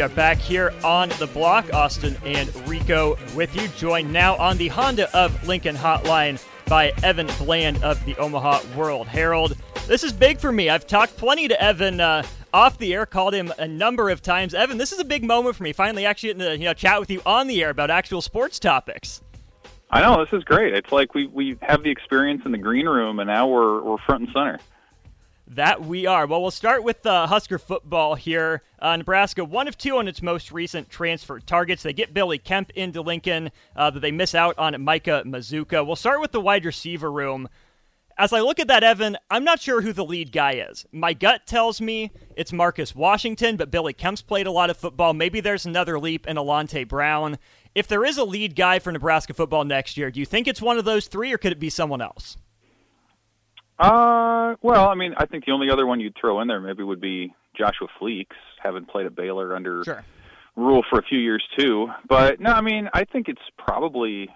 We are back here on the block. Austin and Rico with you. Joined now on the Honda of Lincoln hotline by Evan Bland of the Omaha World Herald. This is big for me. I've talked plenty to Evan uh, off the air, called him a number of times. Evan, this is a big moment for me. Finally, actually getting to you know chat with you on the air about actual sports topics. I know this is great. It's like we we have the experience in the green room, and now we're we're front and center. That we are. Well, we'll start with uh, Husker football here. Uh, Nebraska, one of two on its most recent transfer targets. They get Billy Kemp into Lincoln, uh, but they miss out on Micah Mazzccua. We'll start with the wide receiver room. As I look at that, Evan, I'm not sure who the lead guy is. My gut tells me it's Marcus Washington, but Billy Kemp's played a lot of football. Maybe there's another leap in Alante Brown. If there is a lead guy for Nebraska football next year, do you think it's one of those three, or could it be someone else? Uh, well, I mean, I think the only other one you'd throw in there maybe would be Joshua Fleeks, having played at Baylor under sure. Rhule for a few years too. But no, I mean, I think it's probably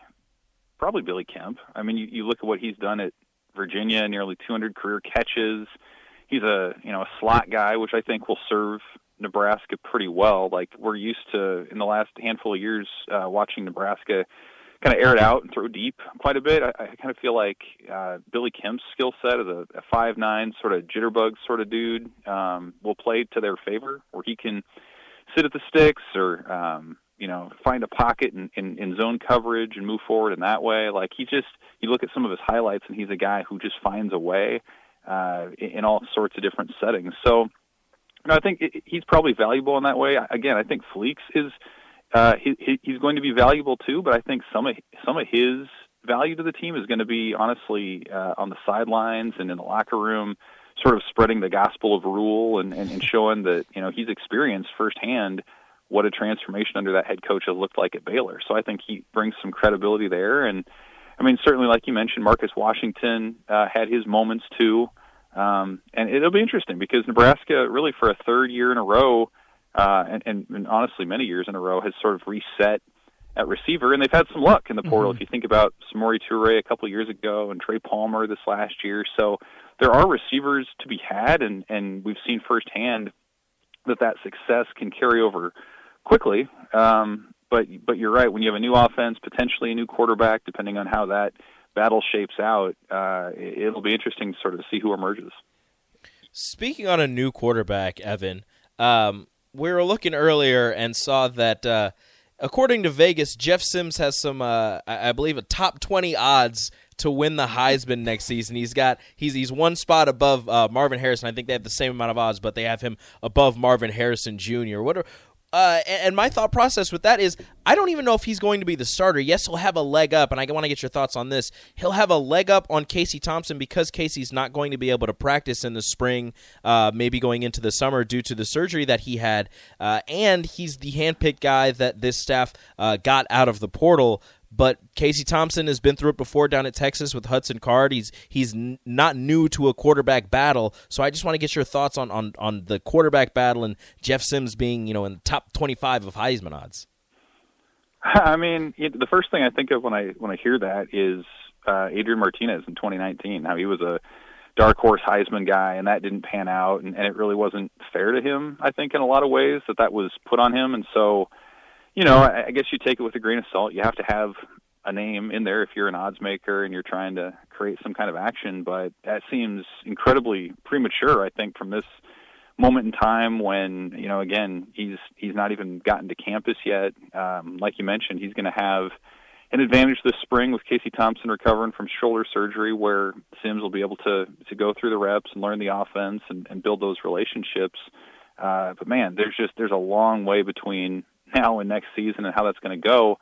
probably Billy Kemp. I mean, you, you look at what he's done at Virginia, nearly 200 career catches. He's a you know a slot guy, which I think will serve Nebraska pretty well. Like we're used to in the last handful of years uh, watching Nebraska kind of air it out and throw deep quite a bit. I, I kind of feel like uh, Billy Kemp's skill set as a, a five nine sort of jitterbug sort of dude um, will play to their favor, where he can sit at the sticks or um, you know find a pocket in, in, in zone coverage and move forward in that way. Like he just you look at some of his highlights and he's a guy who just finds a way uh, in, in all sorts of different settings. So. You know, I think he's probably valuable in that way. Again, I think Fleeks is uh, he, he's going to be valuable too. But I think some of some of his value to the team is going to be honestly uh, on the sidelines and in the locker room, sort of spreading the gospel of Rhule and, and, and showing that you know he's experienced firsthand what a transformation under that head coach has looked like at Baylor. So I think he brings some credibility there. And I mean, certainly, like you mentioned, Marcus Washington uh, had his moments too. Um, and it'll be interesting because Nebraska, really for a third year in a row, uh, and, and, and honestly many years in a row has sort of reset at receiver, and they've had some luck in the portal. Mm-hmm. If you think about Samori Toure a couple of years ago and Trey Palmer this last year, so there are receivers to be had, and and we've seen firsthand that that success can carry over quickly. Um, but but you're right. When you have a new offense, potentially a new quarterback, depending on how that battle shapes out, uh, it'll be interesting to sort of see who emerges. Speaking on a new quarterback, Evan, um, we were looking earlier and saw that uh, according to Vegas, Jeff Sims has some, uh, I believe, a top twenty odds to win the Heisman next season. He's got he's he's one spot above uh, Marvin Harrison. I think they have the same amount of odds, but they have him above Marvin Harrison Jr. What are uh, and my thought process with that is, I don't even know if he's going to be the starter. Yes, he'll have a leg up, and I want to get your thoughts on this. He'll have a leg up on Casey Thompson because Casey's not going to be able to practice in the spring, uh, maybe going into the summer due to the surgery that he had, uh, and he's the handpicked guy that this staff uh, got out of the portal. But Casey Thompson has been through it before down at Texas with Hudson Card. He's he's n- not new to a quarterback battle. So I just want to get your thoughts on, on on the quarterback battle and Jeff Sims being you know in the top twenty five of Heisman odds. I mean, the first thing I think of when I when I hear that is uh, Adrian Martinez in 2019. How he was a dark horse Heisman guy, and that didn't pan out, and, and it really wasn't fair to him. I think in a lot of ways that that was put on him, and so you know, I, I guess you take it with a grain of salt. You have to have a name in there if you're an odds maker and you're trying to create some kind of action, but that seems incredibly premature. I think from this moment in time when you know again he's he's not even gotten to campus yet. Um, like you mentioned, he's going to have an advantage this spring with Casey Thompson recovering from shoulder surgery, where Sims will be able to to go through the reps and learn the offense and, and build those relationships. Uh, but man, there's just there's a long way between now and next season and how that's going to go.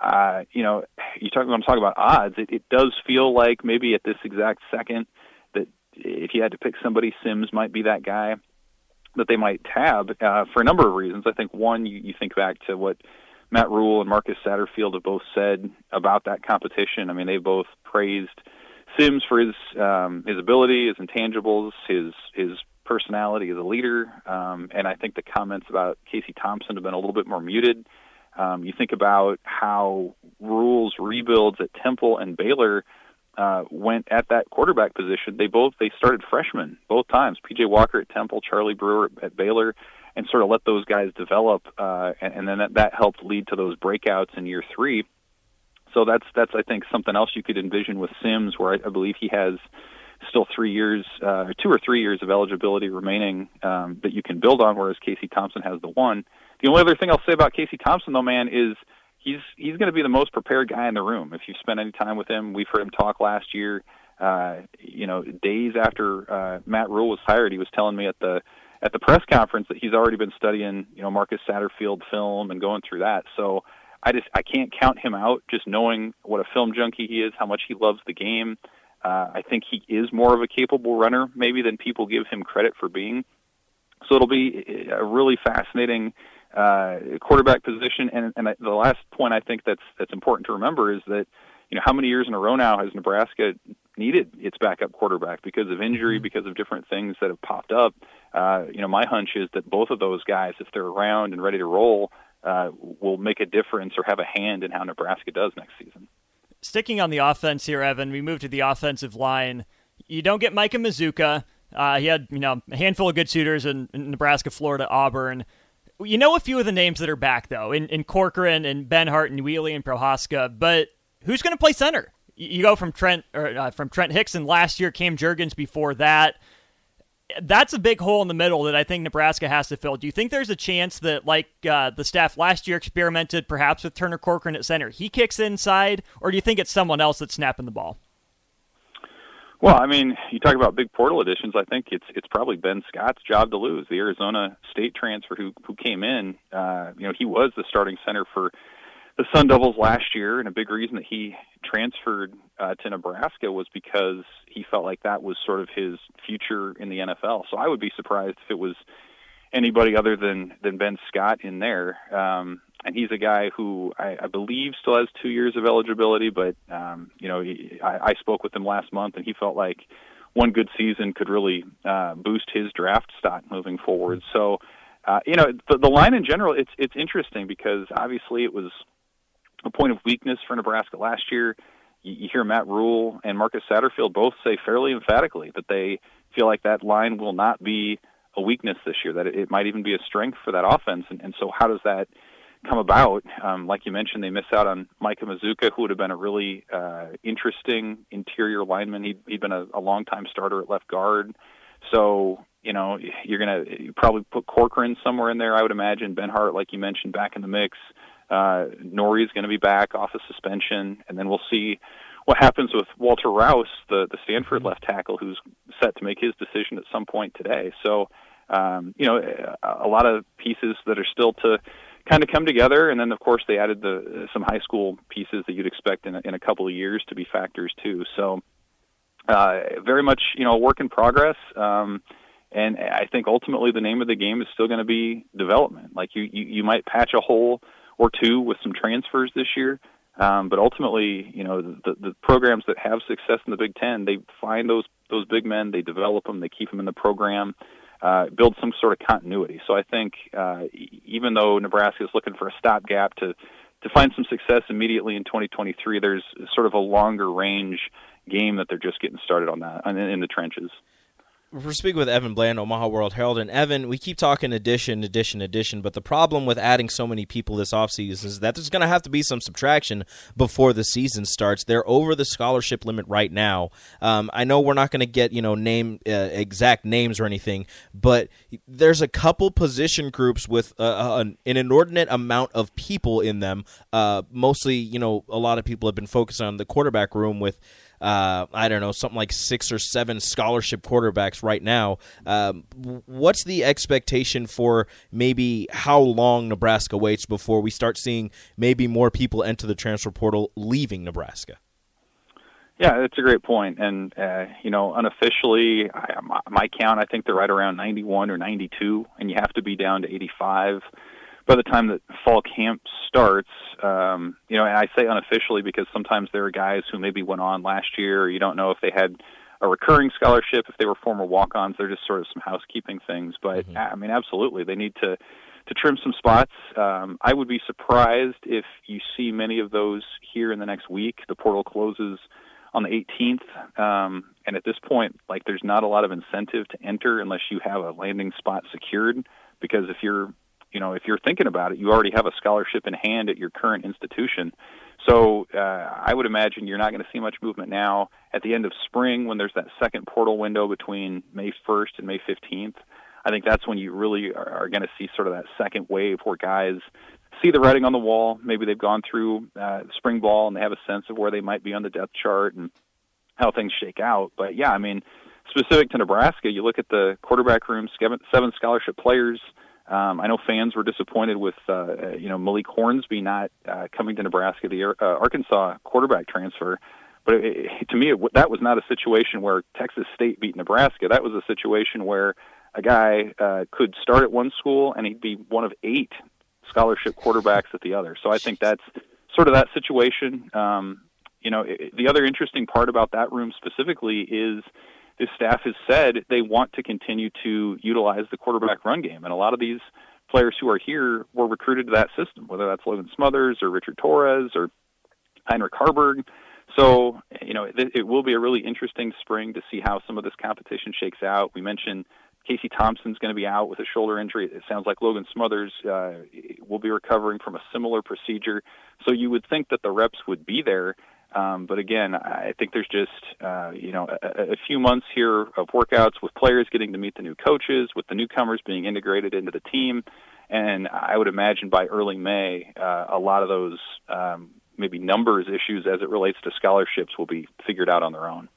Uh, you know, you talk want to talk about odds. It, it does feel like maybe at this exact second that if you had to pick somebody, Sims might be that guy that they might tab uh, for a number of reasons. I think one, you, you think back to what Matt Rhule and Marcus Satterfield have both said about that competition. I mean, they both praised Sims for his um, his ability, his intangibles, his his personality as a leader. Um, and I think the comments about Casey Thompson have been a little bit more muted. Um, you think about how Rhule's rebuilds at Temple and Baylor uh, went at that quarterback position. They both they started freshmen both times. PJ Walker at Temple, Charlie Brewer at Baylor, and sort of let those guys develop, uh, and, and then that, that helped lead to those breakouts in year three. So that's that's I think something else you could envision with Sims, where I, I believe he has still three years, uh, two or three years of eligibility remaining um, that you can build on, whereas Casey Thompson has the one. The only other thing I'll say about Casey Thompson, though, man, is he's he's going to be the most prepared guy in the room. If you've spent any time with him, we've heard him talk last year. Uh, you know, days after uh, Matt Rhule was hired, he was telling me at the at the press conference that he's already been studying, you know, Marcus Satterfield film and going through that. So I just I can't count him out. Just knowing what a film junkie he is, how much he loves the game. Uh, I think he is more of a capable runner, maybe than people give him credit for being. So it'll be a really fascinating uh, quarterback position. And, and the last point I think that's that's important to remember is that you know how many years in a row now has Nebraska needed its backup quarterback because of injury, mm-hmm. because of different things that have popped up. Uh, you know, my hunch is that both of those guys, if they're around and ready to roll, uh, will make a difference or have a hand in how Nebraska does next season. Sticking on the offense here, Evan, we move to the offensive line. You don't get Micah Mazzccua. Uh, he had you know a handful of good suitors in, in, Nebraska, Florida, Auburn. You know a few of the names that are back though, in, in Corcoran and Benhart and Wheatley and Prochazka. But who's going to play center? You go from Trent or uh, from Trent Hixson last year, Cam Jurgens before that that's a big hole in the middle that I think Nebraska has to fill. Do you think there's a chance that, like uh, the staff last year experimented perhaps with Turner Corcoran at center, he kicks inside, or do you think it's someone else that's snapping the ball? Well, I mean, you talk about big portal additions. I think it's it's probably Ben Scott's job to lose. The Arizona State transfer who who came in, uh, you know, he was the starting center for the Sun Devils last year, and a big reason that he transferred uh, to Nebraska was because he felt like that was sort of his future in the NFL. So I would be surprised if it was anybody other than than Ben Scott in there. Um, and he's a guy who I, I believe still has two years of eligibility, but um, you know, he, I, I spoke with him last month, and he felt like one good season could really uh, boost his draft stock moving forward. So. Uh, you know the, the line in general. It's it's interesting because obviously it was a point of weakness for Nebraska last year. You, you hear Matt Rhule and Marcus Satterfield both say fairly emphatically that they feel like that line will not be a weakness this year, that it, it might even be a strength for that offense. And, and so, how does that come about? Um, like you mentioned, they miss out on Micah Mazzccua, who would have been a really uh, interesting interior lineman. He'd, he'd been a, a long-time starter at left guard. So, you know, you're going to probably put Corcoran somewhere in there, I would imagine. Benhart, like you mentioned, back in the mix. Uh, Nori is going to be back off of suspension, and then we'll see what happens with Walter Rouse, the the Stanford mm-hmm. left tackle, who's set to make his decision at some point today. So, um, you know, a, a lot of pieces that are still to kind of come together, and then of course they added the some high school pieces that you'd expect in a, in a couple of years to be factors too. So, uh, very much you know a work in progress. Um, and I think ultimately the name of the game is still going to be development. Like you, you, you might patch a hole or two with some transfers this year. Um, but ultimately, you know, the, the programs that have success in the Big Ten, they find those those big men, they develop them, they keep them in the program, uh, build some sort of continuity. So I think uh, even though Nebraska is looking for a stopgap to to find some success immediately in 2023, there's sort of a longer range game that they're just getting started on that in the trenches. We're speaking with Evan Bland, Omaha World Herald. And Evan, we keep talking addition, addition, addition, but the problem with adding so many people this offseason is that there's going to have to be some subtraction before the season starts. They're over the scholarship limit right now. Um, I know we're not going to get, you know, name uh, exact names or anything, but there's a couple position groups with uh, an, an, inordinate amount of people in them. Uh, mostly, you know, a lot of people have been focused on the quarterback room with – uh, I don't know, something like six or seven scholarship quarterbacks right now. Um, what's the expectation for maybe how long Nebraska waits before we start seeing maybe more people enter the transfer portal leaving Nebraska? Yeah, that's a great point. And uh, you know, unofficially, I, my count, I think they're right around 91 or 92, and you have to be down to 85 by the time that fall camp starts, um, you know, and I say unofficially because sometimes there are guys who maybe went on last year, or you don't know if they had a recurring scholarship, if they were former walk-ons. They're just sort of some housekeeping things. But mm-hmm. I mean, absolutely, they need to to trim some spots. Um, I would be surprised if you see many of those here in the next week. The portal closes on the 18th, um, and at this point, like there's not a lot of incentive to enter unless you have a landing spot secured because if you're you know if you're thinking about it, you already have a scholarship in hand at your current institution. So uh, I would imagine you're not going to see much movement now. At the end of spring, when there's that second portal window between May 1st and May 15th, I think that's when you really are, going to see sort of that second wave where guys see the writing on the wall. Maybe they've gone through uh, spring ball and they have a sense of where they might be on the depth chart and how things shake out. But yeah, I mean, specific to Nebraska, you look at the quarterback room, seven scholarship players. Um, I know fans were disappointed with uh, you know Malik Hornsby not uh, coming to Nebraska, the uh, Arkansas quarterback transfer. But it, it, to me, it, that was not a situation where Texas State beat Nebraska. That was a situation where a guy uh, could start at one school and he'd be one of eight scholarship quarterbacks at the other. So I think that's sort of that situation. Um, you know, it, the other interesting part about that room specifically is this staff has said they want to continue to utilize the quarterback run game, and a lot of these players who are here were recruited to that system, whether that's Logan Smothers or Richard Torres or Heinrich Haarberg. So, you know, it, it will be a really interesting spring to see how some of this competition shakes out. We mentioned Casey Thompson's going to be out with a shoulder injury. It sounds like Logan Smothers uh, will be recovering from a similar procedure. So you would think that the reps would be there. Um, but again, I think there's just uh, you know a, a few months here of workouts with players getting to meet the new coaches, with the newcomers being integrated into the team, and I would imagine by early May, uh, a lot of those um, maybe numbers issues as it relates to scholarships will be figured out on their own.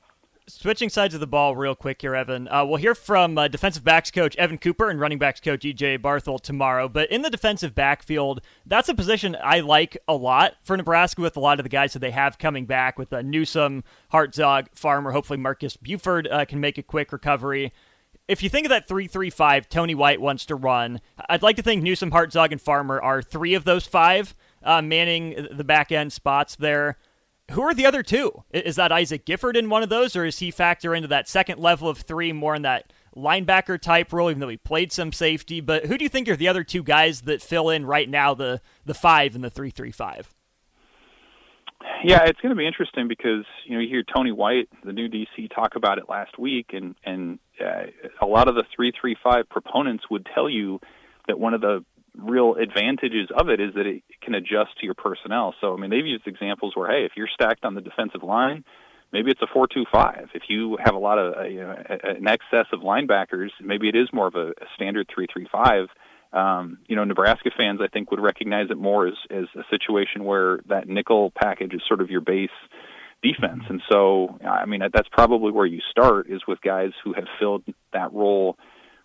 Switching sides of the ball real quick here, Evan. Uh, we'll hear from uh, defensive backs coach Evan Cooper and running backs coach EJ Barthel tomorrow. But in the defensive backfield, that's a position I like a lot for Nebraska with a lot of the guys that they have coming back with uh, Newsome, Hartzog, Farmer. Hopefully, Marques Buford uh, can make a quick recovery. If you think of that 3 3 5 Tony White wants to run, I'd like to think Newsome, Hartzog, and Farmer are three of those five uh, manning the back end spots there. Who are the other two? Is that Isaac Gifford in one of those, or is he factor into that second level of three more in that linebacker type role, even though he played some safety? But who do you think are the other two guys that fill in right now the the five and the three three five? Yeah, it's going to be interesting because you know you hear Tony White, the new DC, talk about it last week, and and uh, a lot of the three three five proponents would tell you that one of the real advantages of it is that it can adjust to your personnel. So, I mean, they've used examples where, hey, if you're stacked on the defensive line, maybe it's a four-two-five. If you have a lot of uh, you know, an excess of linebackers, maybe it is more of a, standard three-three-five. Um, you know, Nebraska fans, I think, would recognize it more as as a situation where that nickel package is sort of your base defense. And so, I mean, that's probably where you start is with guys who have filled that role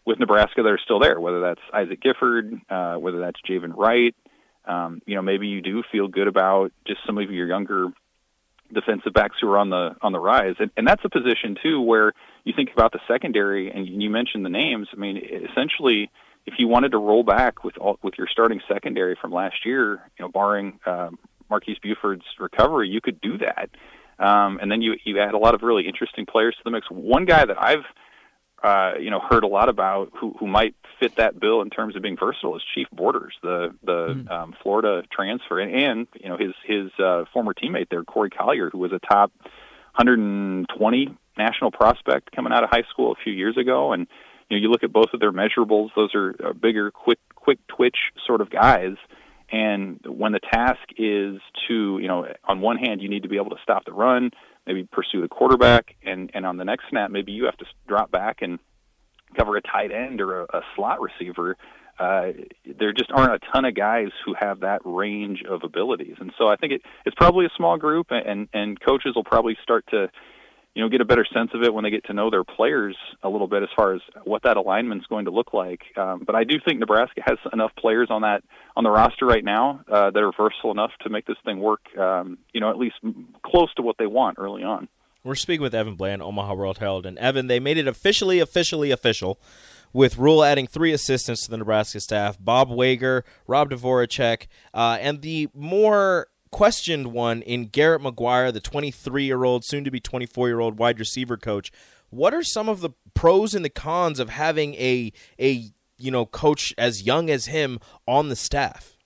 with Nebraska that are still there, whether that's Isaac Gifford, uh, whether that's Javin Wright. Um, you know, maybe you do feel good about just some of your younger defensive backs who are on the on the rise, and, and that's a position too where you think about the secondary, and you mentioned the names. I mean, essentially, if you wanted to roll back with all, with your starting secondary from last year, you know, barring um, Marques Buford's recovery, you could do that. Um, and then you you add a lot of really interesting players to the mix. One guy that I've uh, you know heard a lot about who who might fit that bill in terms of being versatile is Chief Borders, the the mm. um, Florida transfer, and, and you know his his uh, former teammate there, Corey Collier, who was a top 120 national prospect coming out of high school a few years ago, and you know you look at both of their measurables; those are uh, bigger, quick quick twitch sort of guys. And when the task is to, you know, on one hand, you need to be able to stop the run, maybe pursue the quarterback, and and on the next snap, maybe you have to drop back and cover a tight end or a, a slot receiver. Uh, there just aren't a ton of guys who have that range of abilities, and so I think it, it's probably a small group, and and coaches will probably start to you know get a better sense of it when they get to know their players a little bit as far as what that alignment is going to look like. Um, but I do think Nebraska has enough players on that on the roster right now uh, that are versatile enough to make this thing work. Um, you know, at least close to what they want early on. We're speaking with Evan Bland, Omaha World Herald, and Evan. They made it officially, officially official. With Rhule adding three assistants to the Nebraska staff Bob Wager, Rob Dvoracek, uh, and the more questioned one in Garrett McGuire, the 23 year old, soon to be 24 year old wide receiver coach. What are some of the pros and the cons of having a a you know coach as young as him on the staff?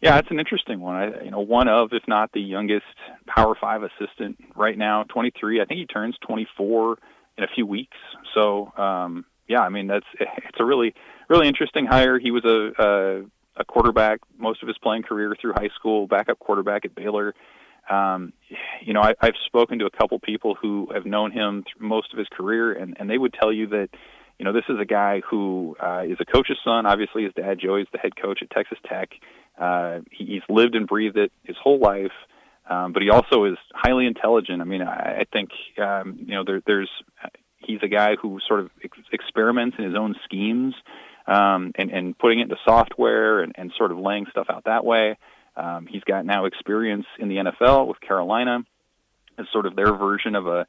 Yeah, it's an interesting one. I, you know, one of, if not the youngest Power Five assistant right now, 23. I think he turns 24 in a few weeks. So, um, yeah, I mean that's it's a really really interesting hire. He was a, a a quarterback most of his playing career through high school, backup quarterback at Baylor. Um, you know, I, I've spoken to a couple people who have known him through most of his career, and, and they would tell you that, you know, this is a guy who uh, is a coach's son. Obviously, his dad Joey's the head coach at Texas Tech. Uh, he, he's lived and breathed it his whole life, um, but he also is highly intelligent. I mean, I, I think um, you know there, there's he's a guy who sort of ex- experiments in his own schemes um, and, and putting it into software and, and sort of laying stuff out that way. Um, he's got now experience in the NFL with Carolina as sort of their version of a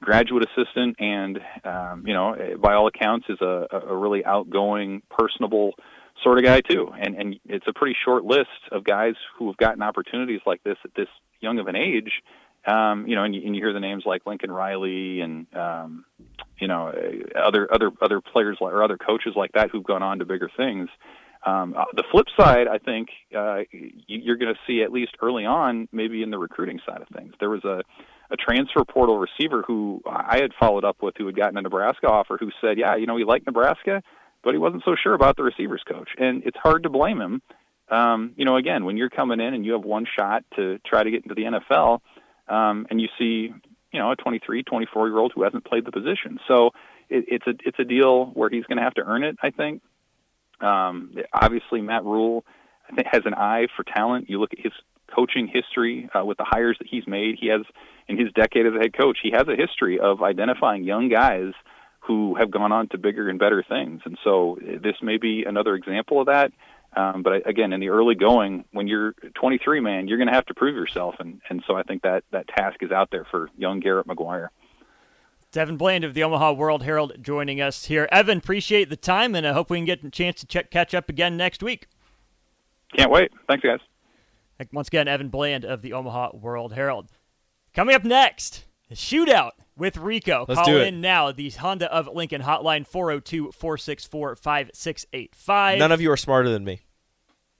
graduate assistant, and um, you know, by all accounts, is a, a really outgoing, personable sort of guy too. And and it's a pretty short list of guys who have gotten opportunities like this at this young of an age. Um, you know, and you, and you hear the names like Lincoln Riley and um, you know other other other players like, or other coaches like that who've gone on to bigger things. Um, uh, the flip side, I think uh, you're going to see at least early on, maybe in the recruiting side of things. There was a, a transfer portal receiver who I had followed up with, who had gotten a Nebraska offer, who said, "Yeah, you know, he liked Nebraska, but he wasn't so sure about the receivers coach." And it's hard to blame him. Um, you know, again, when you're coming in and you have one shot to try to get into the NFL, um, and you see, you know, a 23, 24 year old who hasn't played the position, so it, it's a it's a deal where he's going to have to earn it. I think um, obviously, Matt Rhule I think has an eye for talent. You look at his coaching history uh, with the hires that he's made. He has, in his decade as a head coach, he has a history of identifying young guys who have gone on to bigger and better things. And so uh, this may be another example of that. Um, but again, in the early going, when you're 23, man, you're going to have to prove yourself, and and so I think that that task is out there for young Garrett McGuire. Evan Bland of the Omaha World Herald joining us here. Evan, appreciate the time, and I hope we can get a chance to check, catch up again next week. Can't wait. Thanks, guys. Once again, Evan Bland of the Omaha World Herald. Coming up next, the shootout with Rico. Let's Call do it. in now. The Honda of Lincoln hotline 402 464 5685. None of you are smarter than me.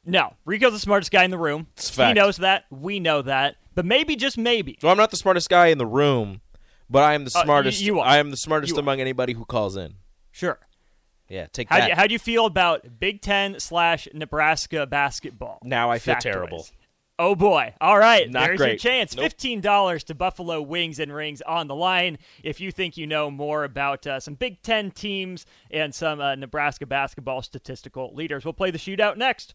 No, Rico's the smartest guy in the room. It's He fact. knows that. We know that. But maybe, just maybe, So I'm not the smartest guy in the room, but I am the Uh, y- smartest. you are. I am the smartest You are. among anybody who calls in. sure. Yeah, take How that. do, you, how do you feel about Big Ten slash Nebraska basketball? now I feel terrible. Oh boy! All right, Not there's your great. chance. Nope. Fifteen dollars to Buffalo Wings and Rings on the line. If you think you know more about uh, some Big Ten teams and some uh, Nebraska basketball statistical leaders, we'll play the shootout next.